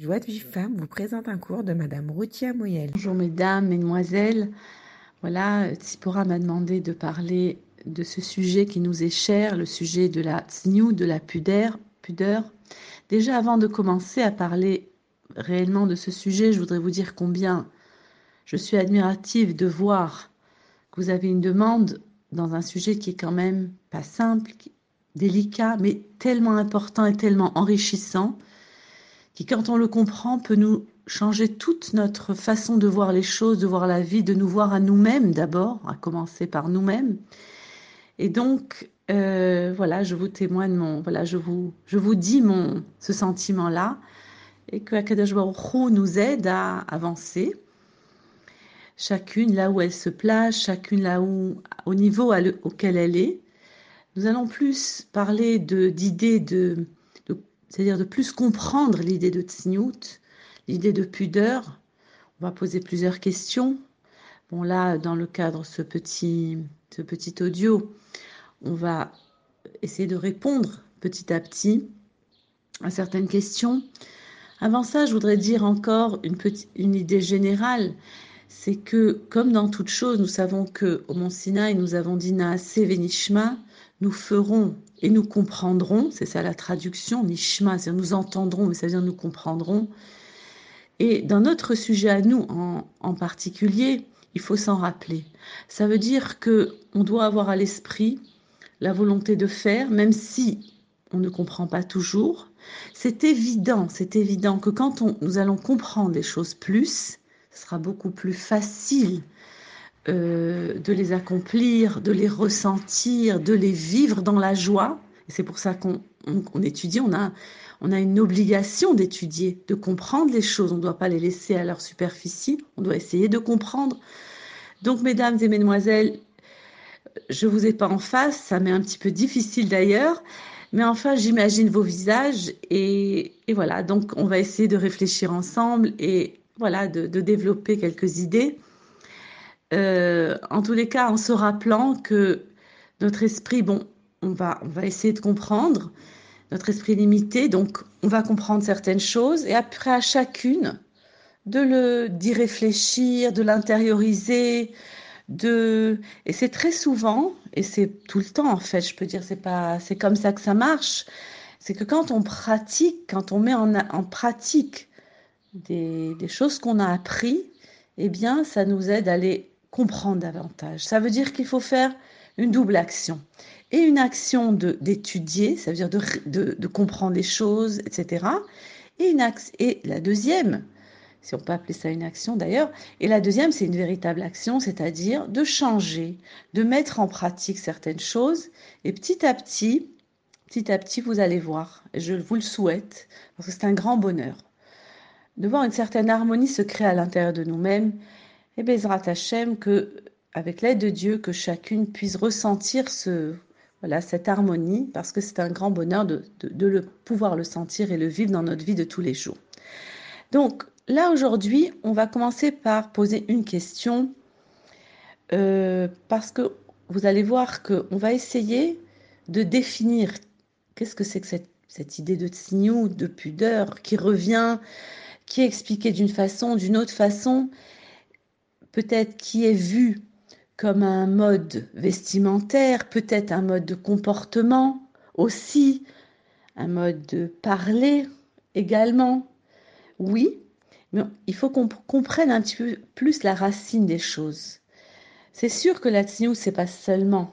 Joie de vie femme vous présente un cours de Madame Routia Moyel. Bonjour mesdames, mesdemoiselles. Voilà, Tsipora m'a demandé de parler de ce sujet qui nous est cher, le sujet de la tsniou, de la pudeur, pudeur. Déjà avant de commencer à parler réellement de ce sujet, je voudrais vous dire combien je suis admirative de voir que vous avez une demande dans un sujet qui est quand même pas simple, délicat, mais tellement important et tellement enrichissant qui, quand on le comprend, peut nous changer toute notre façon de voir les choses, de voir la vie, de nous voir à nous-mêmes d'abord, à commencer par nous-mêmes. Et donc, euh, voilà, je vous témoigne mon, voilà, je vous, je vous dis mon, ce sentiment-là, et que Akadosh Baruch nous aide à avancer. Chacune là où elle se place, chacune là où, au niveau auquel elle est. Nous allons plus parler d'idées de c'est-à-dire de plus comprendre l'idée de tsniout, l'idée de pudeur. On va poser plusieurs questions. Bon, là, dans le cadre de ce petit, ce petit audio, on va essayer de répondre petit à petit à certaines questions. Avant ça, je voudrais dire encore une, petite, une idée générale. C'est que, comme dans toute chose, nous savons que au Mont Sinaï, nous avons dit Naase nous ferons et nous comprendrons, c'est ça la traduction, Nishma, c'est nous entendrons, mais ça veut dire nous comprendrons. Et dans notre sujet à nous en, particulier, il faut s'en rappeler. Ça veut dire que on doit avoir à l'esprit la volonté de faire, même si on ne comprend pas toujours. C'est évident, c'est évident que quand on, nous allons comprendre des choses plus, ce sera beaucoup plus facile euh, de les accomplir, de les ressentir, de les vivre dans la joie. C'est pour ça qu'on étudie, on a, une obligation d'étudier, de comprendre les choses. On ne doit pas les laisser à leur superficie, on doit essayer de comprendre. Donc, mesdames et mesdemoiselles, je vous ai pas en face, ça m'est un petit peu difficile d'ailleurs, mais enfin, j'imagine vos visages et, voilà. Donc, on va essayer de réfléchir ensemble et voilà, de développer quelques idées. Euh, en tous les cas, en se rappelant que notre esprit, bon, on va, on va essayer de comprendre, notre esprit limité, donc on va comprendre certaines choses, et après à chacune de le d'y réfléchir, de l'intérioriser, de et c'est très souvent et c'est tout le temps en fait, je peux dire c'est pas c'est comme ça que ça marche, c'est que quand on pratique, quand on met en, pratique des, des choses qu'on a appris, eh bien ça nous aide à aller comprendre davantage. Ça veut dire qu'il faut faire une double action. Et une action d'étudier, ça veut dire de, de, comprendre les choses, etc. Et, une et la deuxième, si on peut appeler ça une action d'ailleurs, et la deuxième, c'est une véritable action, c'est-à-dire de changer, de mettre en pratique certaines choses. Et petit à petit, petit à petit, vous allez voir, et je vous le souhaite, parce que c'est un grand bonheur, de voir une certaine harmonie se créer à l'intérieur de nous-mêmes et Bezrat Hashem, que, avec l'aide de Dieu, que chacune puisse ressentir ce, cette harmonie, parce que c'est un grand bonheur de, le, pouvoir le sentir et le vivre dans notre vie de tous les jours. Donc là, aujourd'hui, on va commencer par poser une question, euh, parce que vous allez voir qu'on va essayer de définir qu'est-ce que c'est que cette, cette idée de tsniou, de pudeur, qui revient, qui est expliquée d'une façon, d'une autre façon, peut-être qui est vu comme un mode vestimentaire, peut-être un mode de comportement aussi, un mode de parler également. Oui, mais il faut qu'on comprenne un petit peu plus la racine des choses. C'est sûr que la tsniou, c'est pas seulement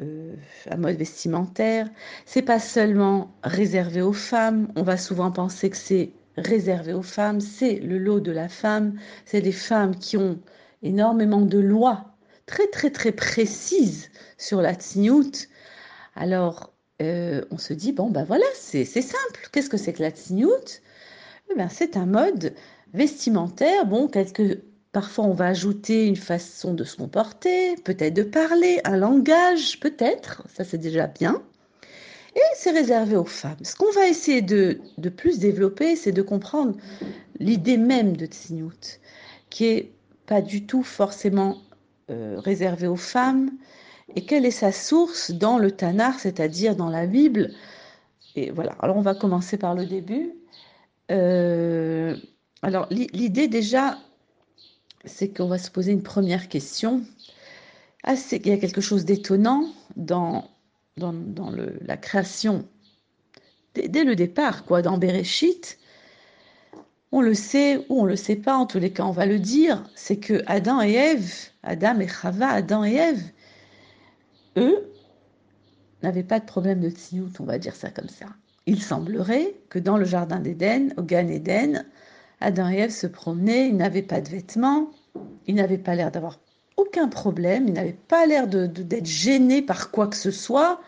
euh, un mode vestimentaire, c'est pas seulement réservé aux femmes. On va souvent penser que c'est réservé aux femmes, c'est le lot de la femme, c'est des femmes qui ont énormément de lois très très très précises sur la tsniout. Alors euh, on se dit, bon ben voilà, c'est simple, qu'est-ce que c'est que la tsniout eh C'est un mode vestimentaire, bon, quelques... Parfois, on va ajouter une façon de se comporter, peut-être de parler, un langage, peut-être, ça c'est déjà bien. Et c'est réservé aux femmes. Ce qu'on va essayer de, plus développer, c'est de comprendre l'idée même de Tsniout, qui est pas du tout forcément euh, réservée aux femmes, et quelle est sa source dans le Tanar, c'est-à-dire dans la Bible. Et voilà, alors on va commencer par le début. Euh, alors l'idée déjà, c'est qu'on va se poser une première question. Ah, il y a quelque chose d'étonnant dans, dans, la création dès, dès, le départ, quoi, dans Bereshit. On le sait ou on le sait pas, en tous les cas, on va le dire, c'est que Adam et Ève, Adam et Chava, Adam et Ève, eux, n'avaient pas de problème de tsiout, on va dire ça comme ça. Il semblerait que dans le jardin d'Éden, au Gan Éden, Adam et Ève se promenaient, ils n'avaient pas de vêtements, ils n'avaient pas l'air d'avoir aucun problème, ils n'avaient pas l'air d'être de, de, gênés par quoi que ce soit.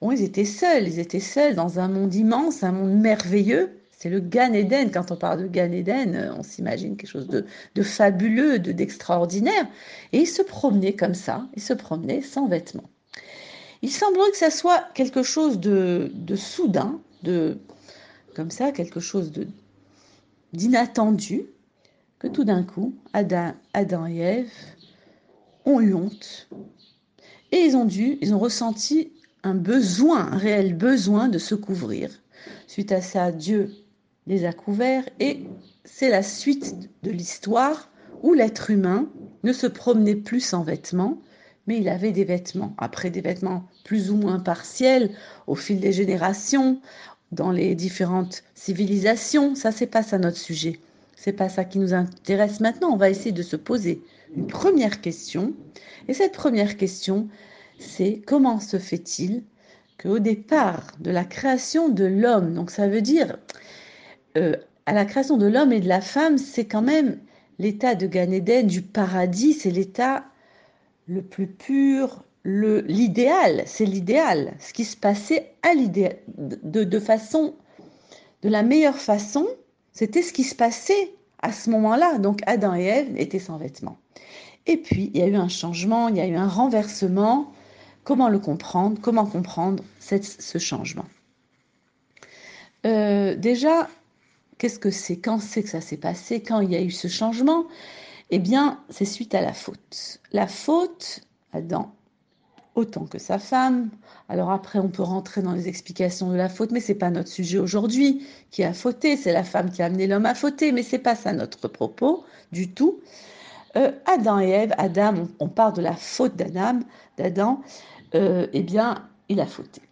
Bon, ils étaient seuls, ils étaient seuls dans un monde immense, un monde merveilleux. C'est le Gan Eden. Quand on parle de Gan Eden, on s'imagine quelque chose de, de fabuleux, d'extraordinaire. Et ils se promenaient comme ça, ils se promenaient sans vêtements. Il semblerait que ça soit quelque chose de, de soudain, de comme ça, quelque chose de d'inattendu, que tout d'un coup, Adam, Adam et Ève ont eu honte. Et ils ont dû, ils ont ressenti un besoin, un réel besoin de se couvrir. Suite à ça, Dieu les a couverts et c'est la suite de l'histoire où l'être humain ne se promenait plus sans vêtements, mais il avait des vêtements. Après des vêtements plus ou moins partiels au fil des générations, dans les différentes civilisations, ça c'est pas ça notre sujet. C'est pas ça qui nous intéresse maintenant. On va essayer de se poser une première question. Et cette première question, c'est comment se fait-il qu'au départ de la création de l'homme, donc ça veut dire euh, à la création de l'homme et de la femme, c'est quand même l'état de Gan Eden, du paradis, c'est l'état le plus pur, l'idéal, c'est l'idéal, ce qui se passait à de façon, de la meilleure façon, c'était ce qui se passait à ce moment-là. Donc Adam et Ève étaient sans vêtements. Et puis, il y a eu un changement, il y a eu un renversement. Comment le comprendre? Comment comprendre ce changement? Euh, Déjà, qu'est-ce que c'est? Quand c'est que ça s'est passé? Quand il y a eu ce changement? Eh bien, c'est suite à la faute. La faute, Adam, autant que sa femme. Alors après, on peut rentrer dans les explications de la faute, mais c'est pas notre sujet aujourd'hui qui a fauté. C'est la femme qui a amené l'homme à fauter, mais c'est pas ça notre propos du tout. Euh, Adam et Ève, Adam, on, on, parle de la faute d'Adam, d'Adam, euh, eh bien, il a fauté.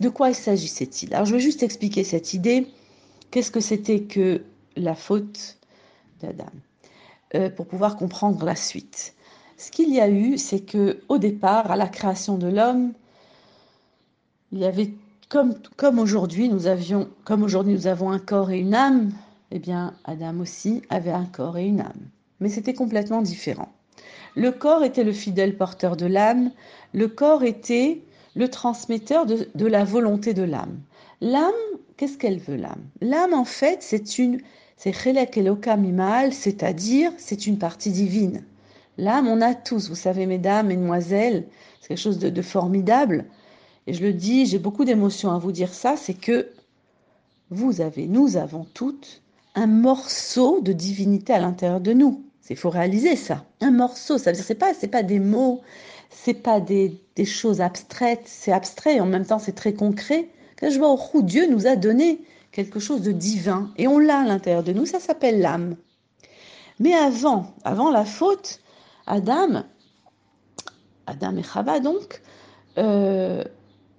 de quoi il s'agissait-il? Alors, je vais juste expliquer cette idée. Qu'est-ce que c'était que la faute d'Adam? Euh, pour pouvoir comprendre la suite. Ce qu'il y a eu, c'est que au départ, à la création de l'homme, il y avait comme, comme aujourd'hui, nous avions, comme aujourd'hui nous avons un corps et une âme, eh bien, Adam aussi avait un corps et une âme mais c'était complètement différent. Le corps était le fidèle porteur de l'âme, le corps était le transmetteur de, la volonté de l'âme. L'âme, qu'est-ce qu'elle veut l'âme? L'âme, en fait, c'est une, c'est c'est-à-dire c'est une partie divine. L'âme, on a tous, vous savez, mesdames, mesdemoiselles, c'est quelque chose de, formidable. Et je le dis, j'ai beaucoup d'émotions à vous dire ça, c'est que vous avez, nous avons toutes un morceau de divinité à l'intérieur de nous. Il faut réaliser ça. Un morceau, ça veut dire c'est pas c'est pas des mots, c'est pas des, des, choses abstraites, c'est abstrait et en même temps c'est très concret. Quand je vois au Dieu nous a donné quelque chose de divin et on l'a à l'intérieur de nous, ça s'appelle l'âme. Mais avant, avant la faute, Adam, Adam et Chava donc, euh,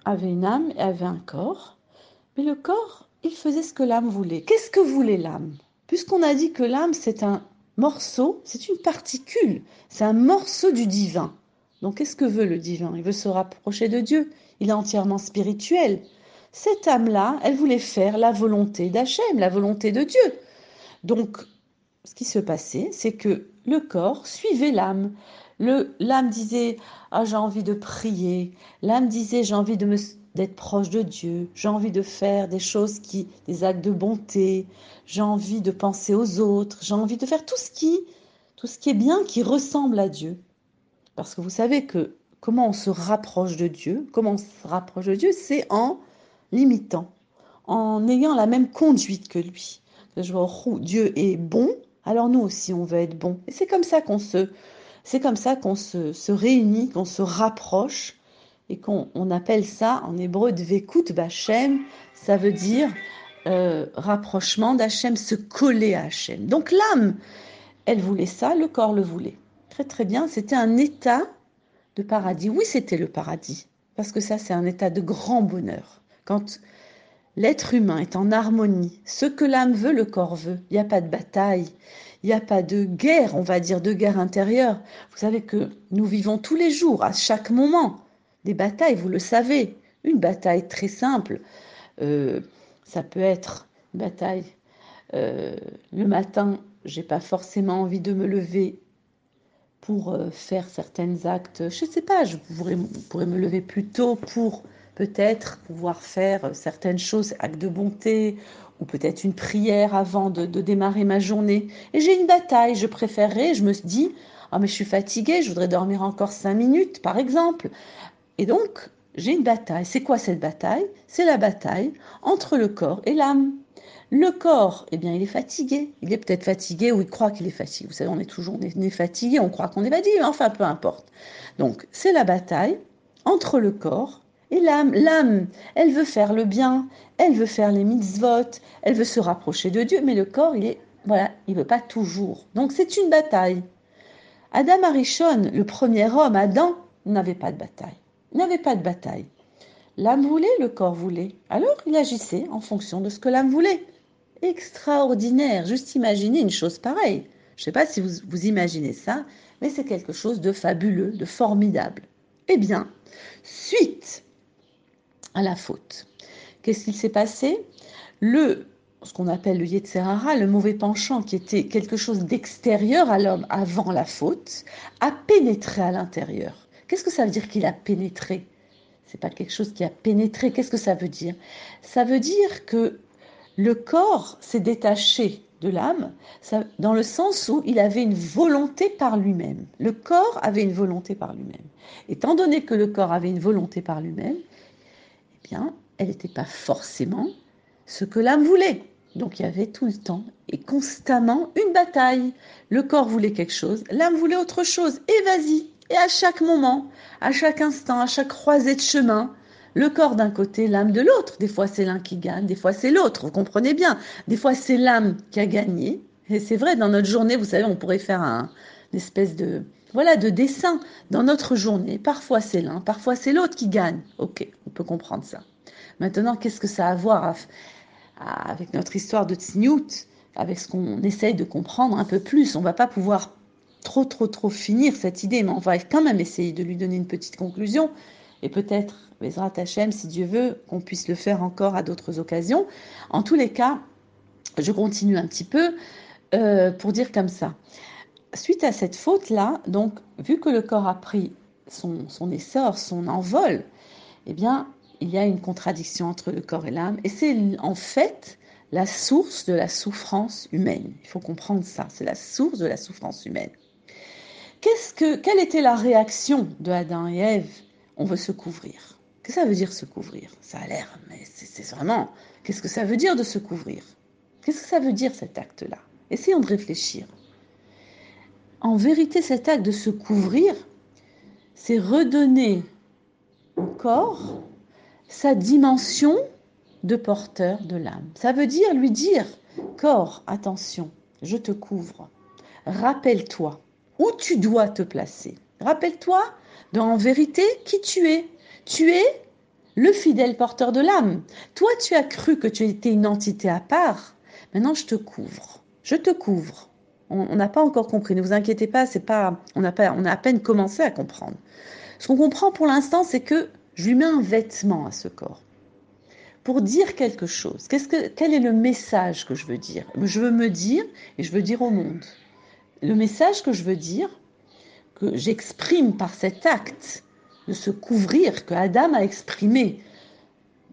avaient une âme et avaient un corps. Mais le corps, il faisait ce que l'âme voulait. Qu'est-ce que voulait l'âme? Puisqu'on a dit que l'âme, c'est un morceau, c'est une particule, c'est un morceau du divin. Donc qu'est-ce que veut le divin? Il veut se rapprocher de Dieu, il est entièrement spirituel. Cette âme-là, elle voulait faire la volonté d'Hachem, la volonté de Dieu. Donc, ce qui se passait, c'est que le corps suivait l'âme. L'âme disait ah, j'ai envie de prier. L'âme disait j'ai envie d'être proche de Dieu, j'ai envie de faire des choses qui, des actes de bonté, j'ai envie de penser aux autres, j'ai envie de faire tout ce qui, tout ce qui est bien, qui ressemble à Dieu. Parce que vous savez que comment on se rapproche de Dieu, comment on se rapproche de Dieu, c'est en l'imitant, en ayant la même conduite que lui. Je Dieu est bon, alors nous aussi on veut être bon. Et c'est comme ça qu'on se, c'est comme ça qu'on se, se réunit, qu'on se rapproche et qu'on on appelle ça en hébreu dvekut bachem, ça veut dire euh, rapprochement d'Hachem, se coller à Hachem. Donc l'âme, elle voulait ça, le corps le voulait. Très très bien, c'était un état de paradis. Oui, c'était le paradis, parce que ça, c'est un état de grand bonheur. Quand l'être humain est en harmonie, ce que l'âme veut, le corps veut. Il n'y a pas de bataille, il n'y a pas de guerre, on va dire, de guerre intérieure. Vous savez que nous vivons tous les jours, à chaque moment, des batailles, vous le savez. Une bataille très simple, euh, ça peut être une bataille. Euh, le matin, j'ai pas forcément envie de me lever pour euh, faire certains actes. Je ne sais pas, je pourrais, pourrais, me lever plus tôt pour peut-être pouvoir faire certaines choses, actes de bonté, ou peut-être une prière avant de, démarrer ma journée. Et j'ai une bataille, je préférerais, je me dis, ah mais je suis fatiguée, je voudrais dormir encore cinq minutes, par exemple. Et donc, j'ai une bataille. C'est quoi cette bataille? C'est la bataille entre le corps et l'âme. Le corps, eh bien, il est fatigué. Il est peut-être fatigué ou il croit qu'il est fatigué. Vous savez, on est toujours on est fatigué, on croit qu'on est fatigué, mais enfin, peu importe. Donc, c'est la bataille entre le corps et l'âme. L'âme, elle veut faire le bien, elle veut faire les mitzvot, elle veut se rapprocher de Dieu, mais le corps, il est, voilà, il veut pas toujours. Donc, c'est une bataille. Adam Arishon, le premier homme, Adam, n'avait pas de bataille n'avait pas de bataille. L'âme voulait, le corps voulait. Alors il agissait en fonction de ce que l'âme voulait. Extraordinaire, juste imaginer une chose pareille. Je ne sais pas si vous, vous imaginez ça, mais c'est quelque chose de fabuleux, de formidable. Eh bien, suite à la faute, qu'est-ce qu'il s'est passé? Le, ce qu'on appelle le Yetzerara, le mauvais penchant, qui était quelque chose d'extérieur à l'homme avant la faute, a pénétré à l'intérieur. Qu'est-ce que ça veut dire qu'il a pénétré? C'est pas quelque chose qui a pénétré. Qu'est-ce que ça veut dire? Ça veut dire que le corps s'est détaché de l'âme, dans le sens où il avait une volonté par lui-même. Le corps avait une volonté par lui-même. Étant donné que le corps avait une volonté par lui-même, elle n'était pas forcément ce que l'âme voulait. Donc il y avait tout le temps et constamment une bataille. Le corps voulait quelque chose, l'âme voulait autre chose. Et vas-y, et à chaque moment, à chaque instant, à chaque croisée de chemin, le corps d'un côté, l'âme de l'autre. Des fois, c'est l'un qui gagne, des fois, c'est l'autre. Vous comprenez bien. Des fois, c'est l'âme qui a gagné. Et c'est vrai, dans notre journée, vous savez, on pourrait faire un, une espèce de, voilà, de dessin dans notre journée. Parfois, c'est l'un, parfois, c'est l'autre qui gagne. Ok, on peut comprendre ça. Maintenant, qu'est-ce que ça a à voir avec notre histoire de Tsniout, avec ce qu'on essaye de comprendre un peu plus? On va pas pouvoir trop, trop, trop finir cette idée, mais on va quand même essayer de lui donner une petite conclusion. Et peut-être, Bezrat Hachem, si Dieu veut, qu'on puisse le faire encore à d'autres occasions. En tous les cas, je continue un petit peu euh, pour dire comme ça. Suite à cette faute-là, donc, vu que le corps a pris son, essor, son envol, eh bien, il y a une contradiction entre le corps et l'âme. Et c'est en fait la source de la souffrance humaine. Il faut comprendre ça. C'est la source de la souffrance humaine que, quelle était la réaction de Adam et Ève? On veut se couvrir. Qu'est-ce que ça veut dire se couvrir? Ça a l'air, mais c'est vraiment. Qu'est-ce que ça veut dire de se couvrir? Qu'est-ce que ça veut dire cet acte-là? Essayons de réfléchir. En vérité, cet acte de se couvrir, c'est redonner au corps sa dimension de porteur de l'âme. Ça veut dire lui dire, corps, attention, je te couvre. Rappelle-toi, où tu dois te placer. Rappelle-toi en vérité qui tu es. Tu es le fidèle porteur de l'âme. Toi, tu as cru que tu étais une entité à part. Maintenant, je te couvre. Je te couvre. On n'a pas encore compris. Ne vous inquiétez pas, c'est pas. On a pas. On a à peine commencé à comprendre. Ce qu'on comprend pour l'instant, c'est que je lui mets un vêtement à ce corps pour dire quelque chose. Qu'est-ce que, quel est le message que je veux dire? Je veux me dire et je veux dire au monde le message que je veux dire, que j'exprime par cet acte de se couvrir, que Adam a exprimé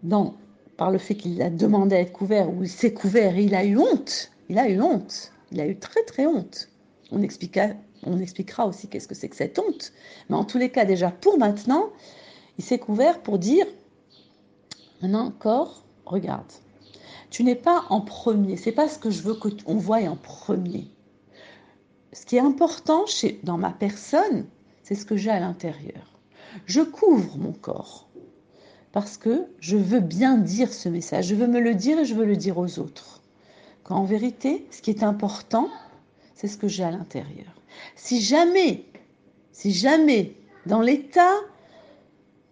dans, par le fait qu'il a demandé à être couvert ou il s'est couvert et il a eu honte, il a eu honte, il a eu très très honte. On, expliquera, aussi qu'est-ce que c'est que cette honte. Mais en tous les cas, déjà pour maintenant, il s'est couvert pour dire, maintenant encore, regarde, tu n'es pas en premier, c'est pas ce que je veux qu'on voie en premier ce qui est important chez, dans ma personne, c'est ce que j'ai à l'intérieur. Je couvre mon corps. parce que je veux bien dire ce message, je veux me le dire et je veux le dire aux autres. En vérité, ce qui est important, c'est ce que j'ai à l'intérieur. Si jamais, si jamais, dans l'état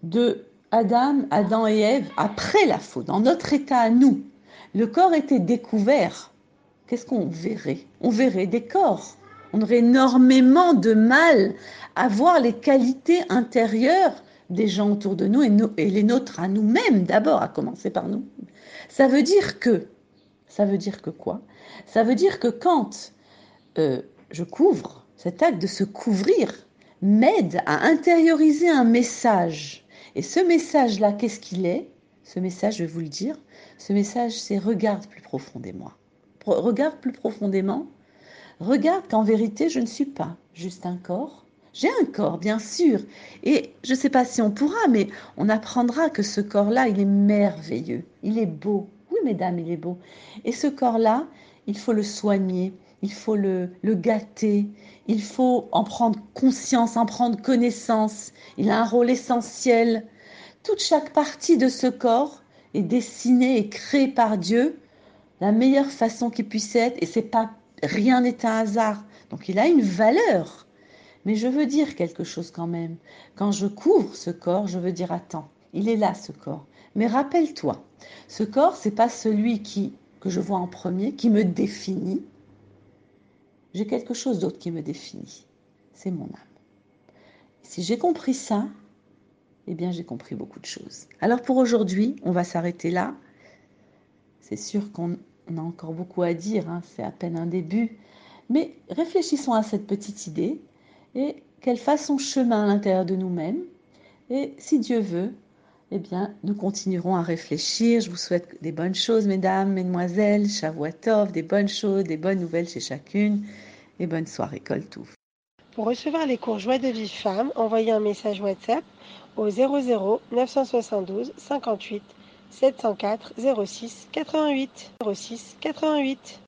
de Adam, Adam et Ève, après la faute, dans notre état à nous, le corps était découvert, qu'est-ce qu'on verrait? On verrait des corps. On aurait énormément de mal à voir les qualités intérieures des gens autour de nous et, les nôtres à nous-mêmes d'abord, à commencer par nous. Ça veut dire que, ça veut dire que quoi? Ça veut dire que quand euh, je couvre, cet acte de se couvrir m'aide à intérioriser un message. Et ce message-là, qu'est-ce qu'il est? Ce message, je vais vous le dire, ce message, c'est regarde plus profondément. Regarde plus profondément. Regarde qu'en vérité, je ne suis pas juste un corps. J'ai un corps, bien sûr. Et je ne sais pas si on pourra, mais on apprendra que ce corps-là, il est merveilleux. Il est beau. Mesdames, il est beau. Et ce corps-là, il faut le soigner il faut le, gâter, il faut en prendre conscience, en prendre connaissance. Il a un rôle essentiel. Toute chaque partie de ce corps est dessinée et créée par Dieu la meilleure façon qu'il puisse être et c'est pas rien n'est un hasard. Donc il a une valeur. Mais je veux dire quelque chose quand même. Quand je couvre ce corps, je veux dire attends, il est là ce corps. Mais rappelle-toi, ce corps c'est pas celui qui que je vois en premier qui me définit, j'ai quelque chose d'autre qui me définit. C'est mon âme. Si j'ai compris ça, eh bien j'ai compris beaucoup de choses. Alors pour aujourd'hui, on va s'arrêter là. C'est sûr qu'on a encore beaucoup à dire, hein. c'est à peine un début. Mais réfléchissons à cette petite idée et qu'elle fasse son chemin à l'intérieur de nous-mêmes. Et si Dieu veut, eh bien, nous continuerons à réfléchir. Je vous souhaite des bonnes choses, mesdames, mesdemoiselles, Shavuatov, des bonnes choses, des bonnes nouvelles chez chacune. Et bonne soirée, tout. Pour recevoir les cours Joie de vie femme, envoyez un message WhatsApp au 00 972 58 704 06 88 06 88.